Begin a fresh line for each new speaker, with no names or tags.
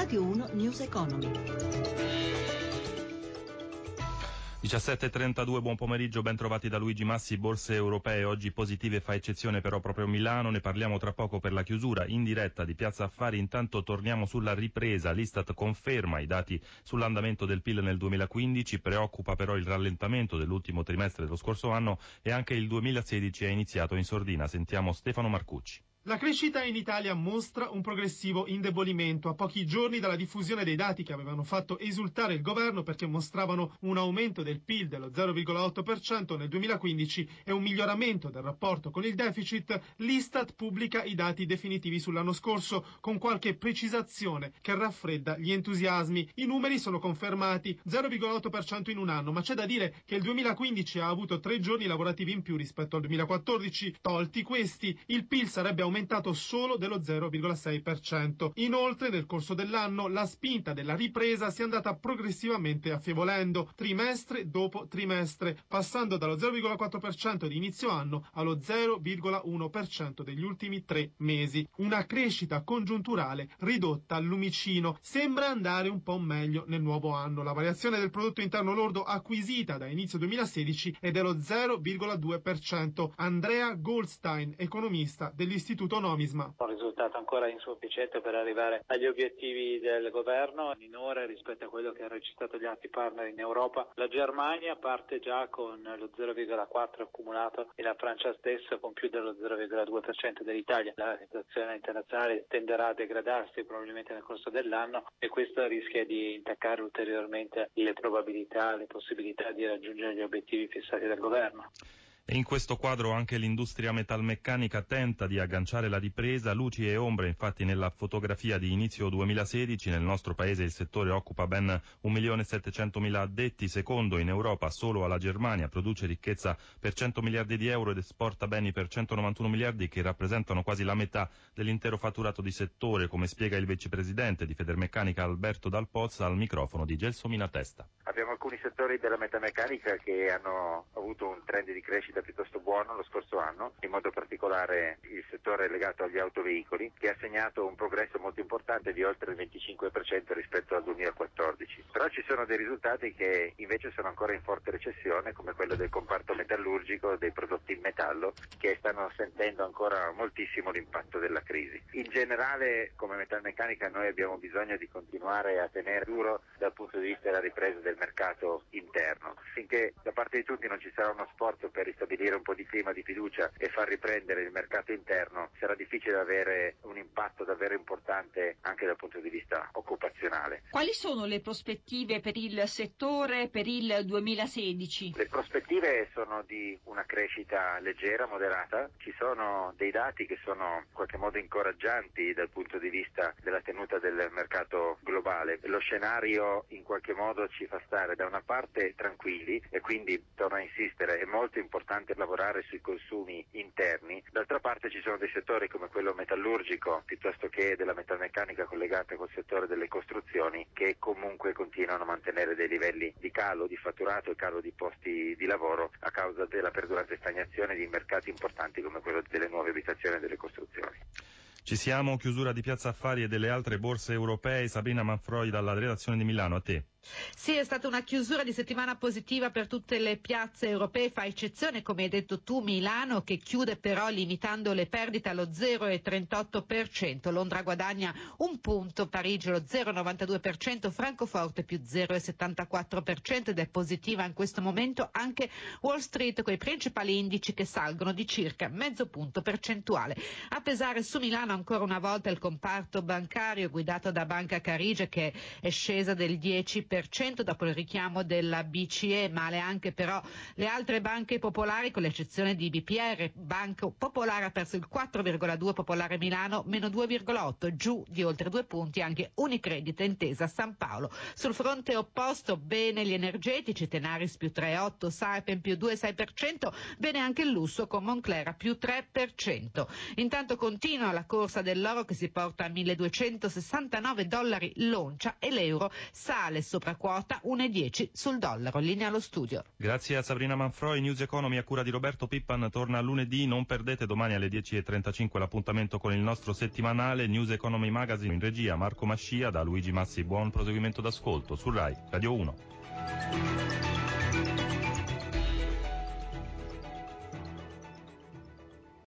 Radio 1 News Economy.
17.32, buon pomeriggio, ben trovati da Luigi Massi, borse europee. Oggi positive, fa eccezione però proprio Milano, ne parliamo tra poco per la chiusura in diretta di Piazza Affari, intanto torniamo sulla ripresa, l'Istat conferma i dati sull'andamento del PIL nel 2015, preoccupa però il rallentamento dell'ultimo trimestre dello scorso anno e anche il 2016 è iniziato in sordina, sentiamo Stefano Marcucci.
La crescita in Italia mostra un progressivo indebolimento a pochi giorni dalla diffusione dei dati che avevano fatto esultare il governo perché mostravano un aumento del PIL dello 0,8% nel 2015 e un miglioramento del rapporto con il deficit. L'Istat pubblica i dati definitivi sull'anno scorso con qualche precisazione che raffredda gli entusiasmi. I numeri sono confermati 0,8% in un anno, ma c'è da dire che il 2015 ha avuto tre giorni lavorativi in più rispetto al 2014. Tolti questi, il PIL sarebbe aumentato aumentato solo dello 0,6%. Inoltre, nel corso dell'anno, la spinta della ripresa si è andata progressivamente affievolendo, trimestre dopo trimestre, passando dallo 0,4% di inizio anno allo 0,1% degli ultimi tre mesi. Una crescita congiunturale ridotta al lumicino. Sembra andare un po' meglio nel nuovo anno. La variazione del prodotto interno lordo acquisita da inizio 2016 è dello 0,2%. Andrea Goldstein, economista dell'Istituto Istituto Nomisma.
Un risultato ancora insufficiente per arrivare agli obiettivi del governo, minore rispetto a quello che hanno registrato gli altri partner in Europa. La Germania parte già con lo 0,4 accumulato e la Francia stessa con più dello 0,2% dell'Italia. La situazione internazionale tenderà a degradarsi probabilmente nel corso dell'anno e questo rischia di intaccare ulteriormente le probabilità, le possibilità di raggiungere gli obiettivi fissati dal governo.
E in questo quadro anche l'industria metalmeccanica tenta di agganciare la ripresa, luci e ombre infatti nella fotografia di inizio 2016 nel nostro paese il settore occupa ben 1.700.000 addetti, secondo in Europa solo alla Germania, produce ricchezza per 100 miliardi di euro ed esporta beni per 191 miliardi che rappresentano quasi la metà dell'intero fatturato di settore, come spiega il vicepresidente di Federmeccanica Alberto Dal Pozza al microfono di Gelsomina Testa.
Abbiamo alcuni settori della metalmeccanica che hanno avuto un trend di crescita crescita piuttosto buono lo scorso anno, in modo particolare il settore legato agli autoveicoli, che ha segnato un progresso molto importante di oltre il 25% rispetto al 2014. Però ci sono dei risultati che invece sono ancora in forte recessione, come quello del comparto metallurgico, dei prodotti in metallo, che stanno sentendo ancora moltissimo l'impatto della crisi. In generale, come metalmeccanica, noi abbiamo bisogno di continuare a tenere duro dal punto di vista della ripresa del mercato interno, finché da parte di tutti non ci sarà uno sforzo per ristabilire un po' di clima di fiducia e far riprendere il mercato interno, sarà difficile avere un impatto davvero importante anche dal punto di vista occupazionale.
Quali sono le prospettive per il settore per il 2016?
Le prospettive sono di una crescita leggera, moderata. Ci sono dei dati che sono in qualche modo incoraggianti dal punto di vista della tenuta del mercato globale. Lo scenario in qualche modo ci fa stare da una parte tranquilli e quindi, torno a insistere, è molto importante importante lavorare sui consumi interni, d'altra parte ci sono dei settori come quello metallurgico piuttosto che della metalmeccanica collegata col settore delle costruzioni che comunque continuano a mantenere dei livelli di calo di fatturato e calo di posti di lavoro a causa della perdurante stagnazione di mercati importanti come quello delle nuove abitazioni e delle costruzioni.
Ci siamo, chiusura di Piazza Affari e delle altre borse europee. Sabrina Manfroi dalla redazione di Milano, a te.
Sì, è stata una chiusura di settimana positiva per tutte le piazze europee, fa eccezione, come hai detto tu, Milano, che chiude però limitando le perdite allo 0,38%. Londra guadagna un punto, Parigi lo 0,92%, Francoforte più 0,74% ed è positiva in questo momento anche Wall Street con i principali indici che salgono di circa mezzo punto percentuale. A pesare su Milano ancora una volta il comparto bancario guidato da Banca Carige che è scesa del 10% 6% dopo il richiamo della BCE, male anche però le altre banche popolari con l'eccezione di BPR, Banco Popolare ha perso il 4,2, Popolare Milano meno 2,8, giù di oltre due punti anche Unicredit e Intesa San Paolo. Sul fronte opposto bene gli energetici, Tenaris più 3,8, Saipem più 2,6%, bene anche il lusso con Monclera più 3%. Intanto continua la corsa dell'oro che si porta a 1269 dollari l'oncia e l'euro sale sopra sopra quota 1,10 sul dollaro. Linea allo studio.
Grazie a Sabrina Manfroi, News Economy a cura di Roberto Pippan torna lunedì, non perdete domani alle 10.35 l'appuntamento con il nostro settimanale News Economy Magazine in regia Marco Mascia da Luigi Massi, buon proseguimento d'ascolto su RAI Radio 1.